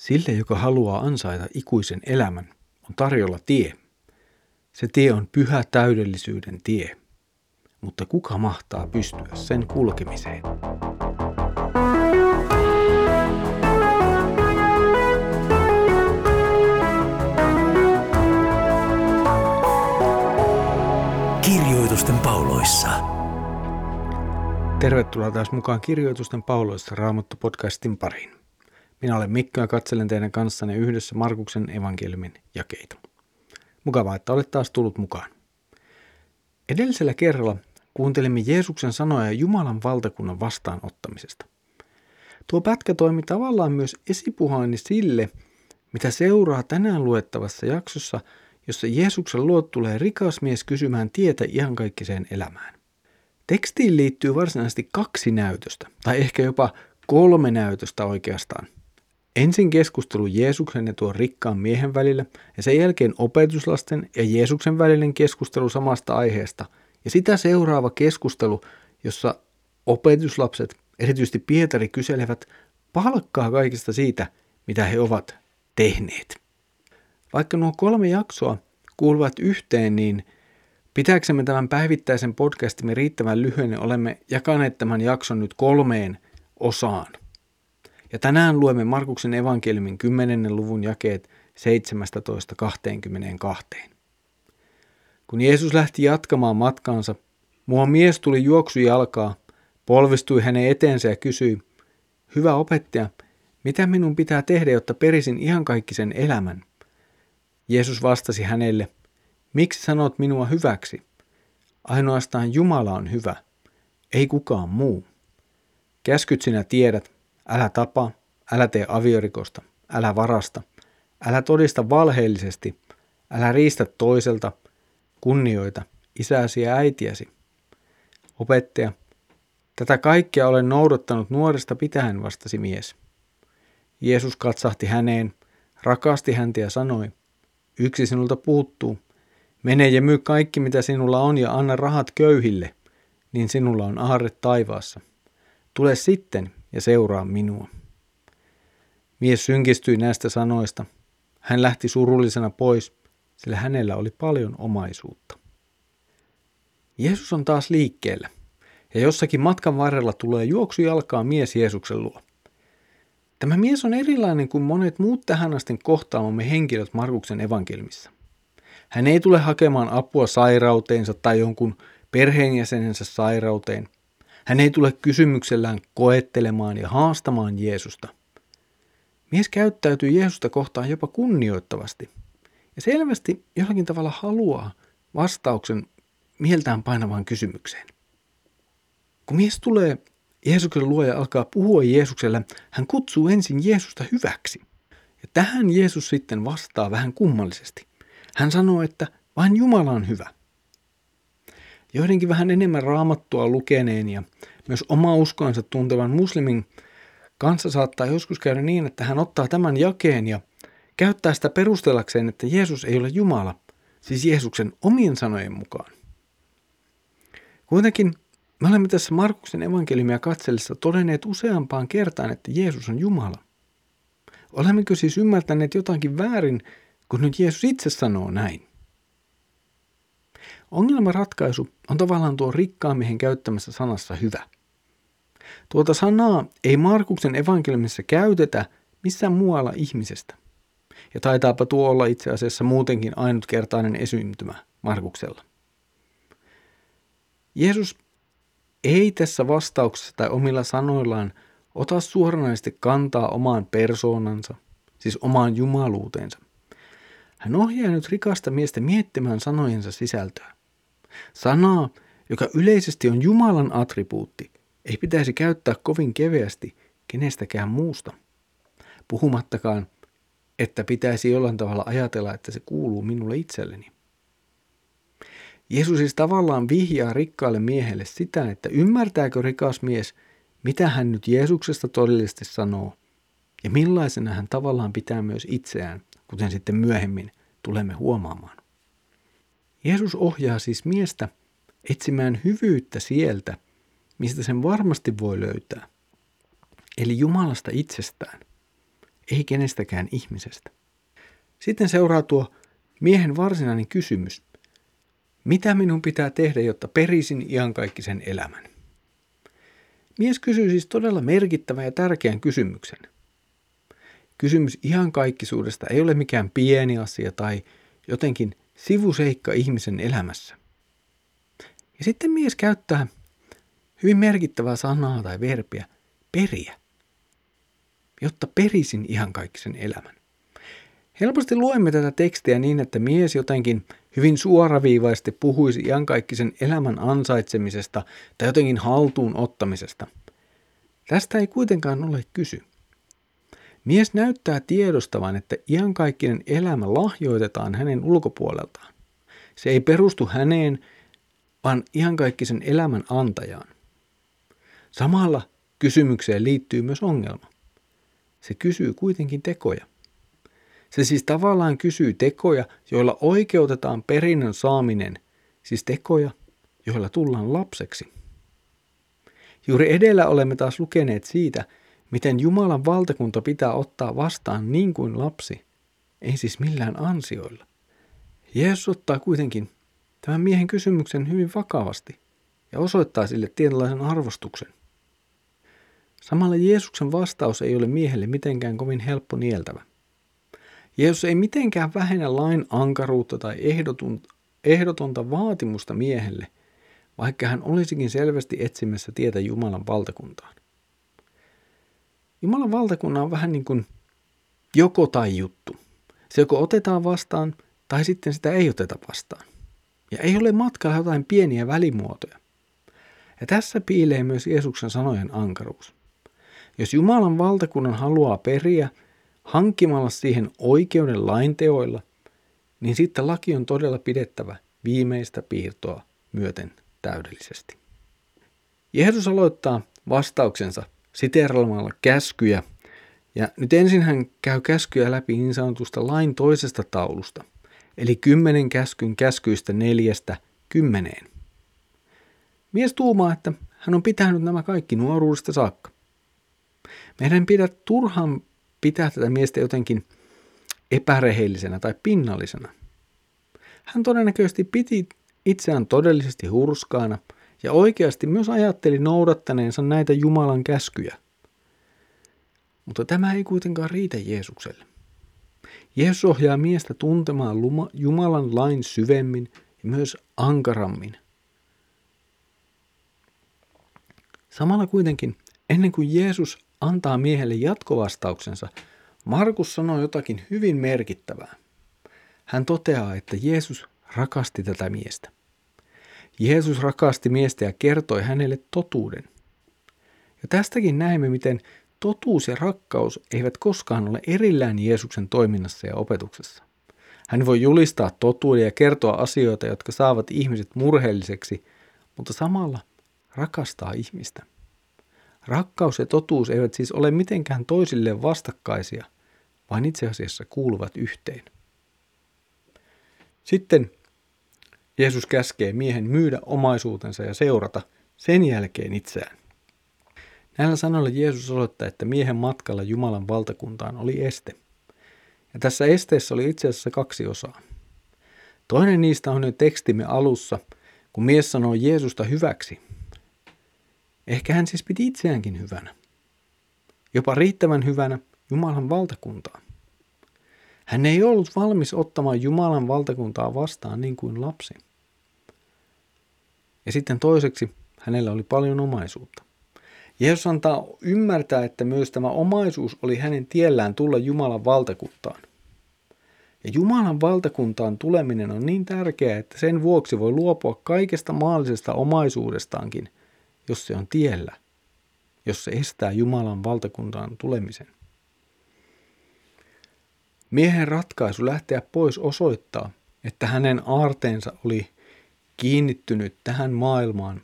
Sille, joka haluaa ansaita ikuisen elämän, on tarjolla tie. Se tie on pyhä täydellisyyden tie. Mutta kuka mahtaa pystyä sen kulkemiseen? Kirjoitusten pauloissa. Tervetuloa taas mukaan Kirjoitusten pauloissa Raamattu-podcastin pariin. Minä olen Mikko ja katselen teidän kanssanne yhdessä Markuksen evankeliumin jakeita. Mukavaa, että olet taas tullut mukaan. Edellisellä kerralla kuuntelimme Jeesuksen sanoja Jumalan valtakunnan vastaanottamisesta. Tuo pätkä toimi tavallaan myös esipuhaini sille, mitä seuraa tänään luettavassa jaksossa, jossa Jeesuksen luot tulee rikas mies kysymään tietä iankaikkiseen elämään. Tekstiin liittyy varsinaisesti kaksi näytöstä, tai ehkä jopa kolme näytöstä oikeastaan – Ensin keskustelu Jeesuksen ja tuon rikkaan miehen välillä ja sen jälkeen opetuslasten ja Jeesuksen välinen keskustelu samasta aiheesta ja sitä seuraava keskustelu, jossa opetuslapset, erityisesti Pietari, kyselevät palkkaa kaikesta siitä, mitä he ovat tehneet. Vaikka nuo kolme jaksoa kuuluvat yhteen, niin pitääksemme tämän päivittäisen podcastimme riittävän lyhyen, olemme jakaneet tämän jakson nyt kolmeen osaan. Ja tänään luemme Markuksen evankeliumin 10. luvun jakeet 17-22. Kun Jeesus lähti jatkamaan matkaansa, mua mies tuli juoksu jalkaa, polvistui hänen eteensä ja kysyi, Hyvä opettaja, mitä minun pitää tehdä, jotta perisin ihan kaikki sen elämän? Jeesus vastasi hänelle, miksi sanot minua hyväksi? Ainoastaan Jumala on hyvä, ei kukaan muu. Käskyt sinä tiedät, Älä tapa, älä tee aviorikosta, älä varasta, älä todista valheellisesti, älä riistä toiselta, kunnioita isäsi ja äitiäsi. Opettaja, tätä kaikkea olen noudattanut nuoresta pitäen, vastasi mies. Jeesus katsahti häneen, rakasti häntä ja sanoi, yksi sinulta puuttuu. Mene ja myy kaikki, mitä sinulla on, ja anna rahat köyhille, niin sinulla on aarre taivaassa. Tule sitten ja seuraa minua. Mies synkistyi näistä sanoista. Hän lähti surullisena pois, sillä hänellä oli paljon omaisuutta. Jeesus on taas liikkeellä, ja jossakin matkan varrella tulee juoksu jalkaa mies Jeesuksen luo. Tämä mies on erilainen kuin monet muut tähän asti kohtaamamme henkilöt Markuksen evankeliumissa. Hän ei tule hakemaan apua sairauteensa tai jonkun perheenjäsenensä sairauteen – hän ei tule kysymyksellään koettelemaan ja haastamaan Jeesusta. Mies käyttäytyy Jeesusta kohtaan jopa kunnioittavasti ja selvästi jollakin tavalla haluaa vastauksen mieltään painavaan kysymykseen. Kun mies tulee Jeesuksen luo ja alkaa puhua Jeesukselle, hän kutsuu ensin Jeesusta hyväksi. Ja tähän Jeesus sitten vastaa vähän kummallisesti. Hän sanoo, että vain Jumala on hyvä – Joidenkin vähän enemmän raamattua lukeneen ja myös oma uskonsa tuntevan muslimin kanssa saattaa joskus käydä niin, että hän ottaa tämän jakeen ja käyttää sitä perustellakseen, että Jeesus ei ole Jumala, siis Jeesuksen omien sanojen mukaan. Kuitenkin me olemme tässä Markuksen evankeliumia katsellessa todenneet useampaan kertaan, että Jeesus on Jumala. Olemmeko siis ymmärtäneet jotakin väärin, kun nyt Jeesus itse sanoo näin? Ongelman ratkaisu on tavallaan tuo rikkaan miehen käyttämässä sanassa hyvä. Tuota sanaa ei Markuksen evankeliumissa käytetä missään muualla ihmisestä. Ja taitaapa tuo olla itse asiassa muutenkin ainutkertainen esiintymä Markuksella. Jeesus ei tässä vastauksessa tai omilla sanoillaan ota suoranaisesti kantaa omaan persoonansa, siis omaan jumaluuteensa. Hän ohjaa nyt rikasta miestä miettimään sanojensa sisältöä. Sanaa, joka yleisesti on Jumalan attribuutti, ei pitäisi käyttää kovin keveästi kenestäkään muusta. Puhumattakaan, että pitäisi jollain tavalla ajatella, että se kuuluu minulle itselleni. Jeesus siis tavallaan vihjaa rikkaalle miehelle sitä, että ymmärtääkö rikas mies, mitä hän nyt Jeesuksesta todellisesti sanoo, ja millaisena hän tavallaan pitää myös itseään, kuten sitten myöhemmin tulemme huomaamaan. Jeesus ohjaa siis miestä etsimään hyvyyttä sieltä, mistä sen varmasti voi löytää, eli Jumalasta itsestään, ei kenestäkään ihmisestä. Sitten seuraa tuo miehen varsinainen kysymys. Mitä minun pitää tehdä, jotta perisin iankaikkisen elämän? Mies kysyy siis todella merkittävän ja tärkeän kysymyksen. Kysymys iankaikkisuudesta ei ole mikään pieni asia tai jotenkin sivuseikka ihmisen elämässä. Ja sitten mies käyttää hyvin merkittävää sanaa tai verbiä, periä, jotta perisin ihan kaikisen elämän. Helposti luemme tätä tekstiä niin, että mies jotenkin hyvin suoraviivaisesti puhuisi iankaikkisen elämän ansaitsemisesta tai jotenkin haltuun ottamisesta. Tästä ei kuitenkaan ole kysy. Mies näyttää tiedostavan, että iankaikkinen elämä lahjoitetaan hänen ulkopuoleltaan. Se ei perustu häneen, vaan iankaikkisen elämän antajaan. Samalla kysymykseen liittyy myös ongelma. Se kysyy kuitenkin tekoja. Se siis tavallaan kysyy tekoja, joilla oikeutetaan perinnön saaminen, siis tekoja, joilla tullaan lapseksi. Juuri edellä olemme taas lukeneet siitä, miten Jumalan valtakunta pitää ottaa vastaan niin kuin lapsi, ei siis millään ansioilla. Jeesus ottaa kuitenkin tämän miehen kysymyksen hyvin vakavasti ja osoittaa sille tietynlaisen arvostuksen. Samalla Jeesuksen vastaus ei ole miehelle mitenkään kovin helppo nieltävä. Jeesus ei mitenkään vähennä lain ankaruutta tai ehdotonta vaatimusta miehelle, vaikka hän olisikin selvästi etsimässä tietä Jumalan valtakuntaan. Jumalan valtakunnan on vähän niin kuin joko tai juttu. Se joko otetaan vastaan tai sitten sitä ei oteta vastaan. Ja ei ole matkalla jotain pieniä välimuotoja. Ja tässä piilee myös Jeesuksen sanojen ankaruus. Jos Jumalan valtakunnan haluaa periä hankkimalla siihen oikeuden lainteoilla, niin sitten laki on todella pidettävä viimeistä piirtoa myöten täydellisesti. Jeesus aloittaa vastauksensa siteeraamalla käskyjä, ja nyt ensin hän käy käskyjä läpi niin sanotusta lain toisesta taulusta, eli kymmenen käskyn käskyistä neljästä kymmeneen. Mies tuumaa, että hän on pitänyt nämä kaikki nuoruudesta saakka. Meidän pidä turhaan pitää tätä miestä jotenkin epärehellisenä tai pinnallisena. Hän todennäköisesti piti itseään todellisesti hurskaana ja oikeasti myös ajatteli noudattaneensa näitä Jumalan käskyjä. Mutta tämä ei kuitenkaan riitä Jeesukselle. Jeesus ohjaa miestä tuntemaan Jumalan lain syvemmin ja myös ankarammin. Samalla kuitenkin, ennen kuin Jeesus antaa miehelle jatkovastauksensa, Markus sanoo jotakin hyvin merkittävää. Hän toteaa, että Jeesus rakasti tätä miestä. Jeesus rakasti miestä ja kertoi hänelle totuuden. Ja tästäkin näemme, miten totuus ja rakkaus eivät koskaan ole erillään Jeesuksen toiminnassa ja opetuksessa. Hän voi julistaa totuuden ja kertoa asioita, jotka saavat ihmiset murheelliseksi, mutta samalla rakastaa ihmistä. Rakkaus ja totuus eivät siis ole mitenkään toisilleen vastakkaisia, vaan itse asiassa kuuluvat yhteen. Sitten Jeesus käskee miehen myydä omaisuutensa ja seurata sen jälkeen itseään. Näillä sanoilla Jeesus osoittaa, että miehen matkalla Jumalan valtakuntaan oli este. Ja tässä esteessä oli itse asiassa kaksi osaa. Toinen niistä on nyt tekstimme alussa, kun mies sanoo Jeesusta hyväksi. Ehkä hän siis piti itseäänkin hyvänä. Jopa riittävän hyvänä Jumalan valtakuntaan. Hän ei ollut valmis ottamaan Jumalan valtakuntaa vastaan niin kuin lapsi. Ja sitten toiseksi hänellä oli paljon omaisuutta. Jeesus antaa ymmärtää, että myös tämä omaisuus oli hänen tiellään tulla Jumalan valtakuntaan. Ja Jumalan valtakuntaan tuleminen on niin tärkeää, että sen vuoksi voi luopua kaikesta maallisesta omaisuudestaankin, jos se on tiellä, jos se estää Jumalan valtakuntaan tulemisen. Miehen ratkaisu lähteä pois osoittaa, että hänen aarteensa oli kiinnittynyt tähän maailmaan,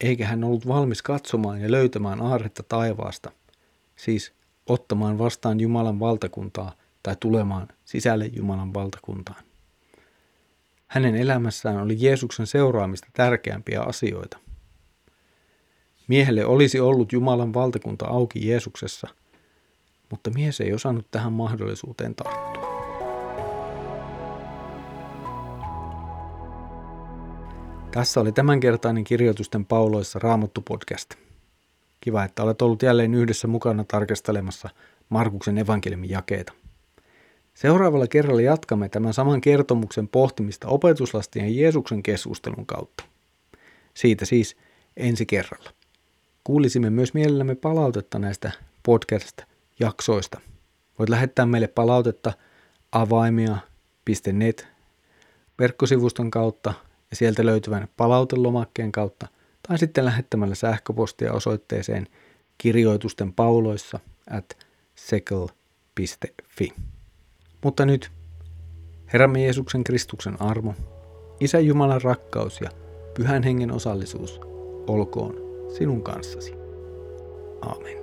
eikä hän ollut valmis katsomaan ja löytämään aarretta taivaasta, siis ottamaan vastaan Jumalan valtakuntaa tai tulemaan sisälle Jumalan valtakuntaan. Hänen elämässään oli Jeesuksen seuraamista tärkeämpiä asioita. Miehelle olisi ollut Jumalan valtakunta auki Jeesuksessa, mutta mies ei osannut tähän mahdollisuuteen tarttua. Tässä oli tämänkertainen kirjoitusten pauloissa Raamattu podcast. Kiva, että olet ollut jälleen yhdessä mukana tarkastelemassa Markuksen evankeliumin jakeita. Seuraavalla kerralla jatkamme tämän saman kertomuksen pohtimista opetuslastien ja Jeesuksen keskustelun kautta. Siitä siis ensi kerralla. Kuulisimme myös mielellämme palautetta näistä podcast-jaksoista. Voit lähettää meille palautetta avaimia.net verkkosivuston kautta ja sieltä löytyvän palautelomakkeen kautta tai sitten lähettämällä sähköpostia osoitteeseen kirjoitusten pauloissa at sekel.fi. Mutta nyt Herramme Jeesuksen Kristuksen armo, Isä Jumalan rakkaus ja Pyhän Hengen osallisuus olkoon sinun kanssasi. Aamen.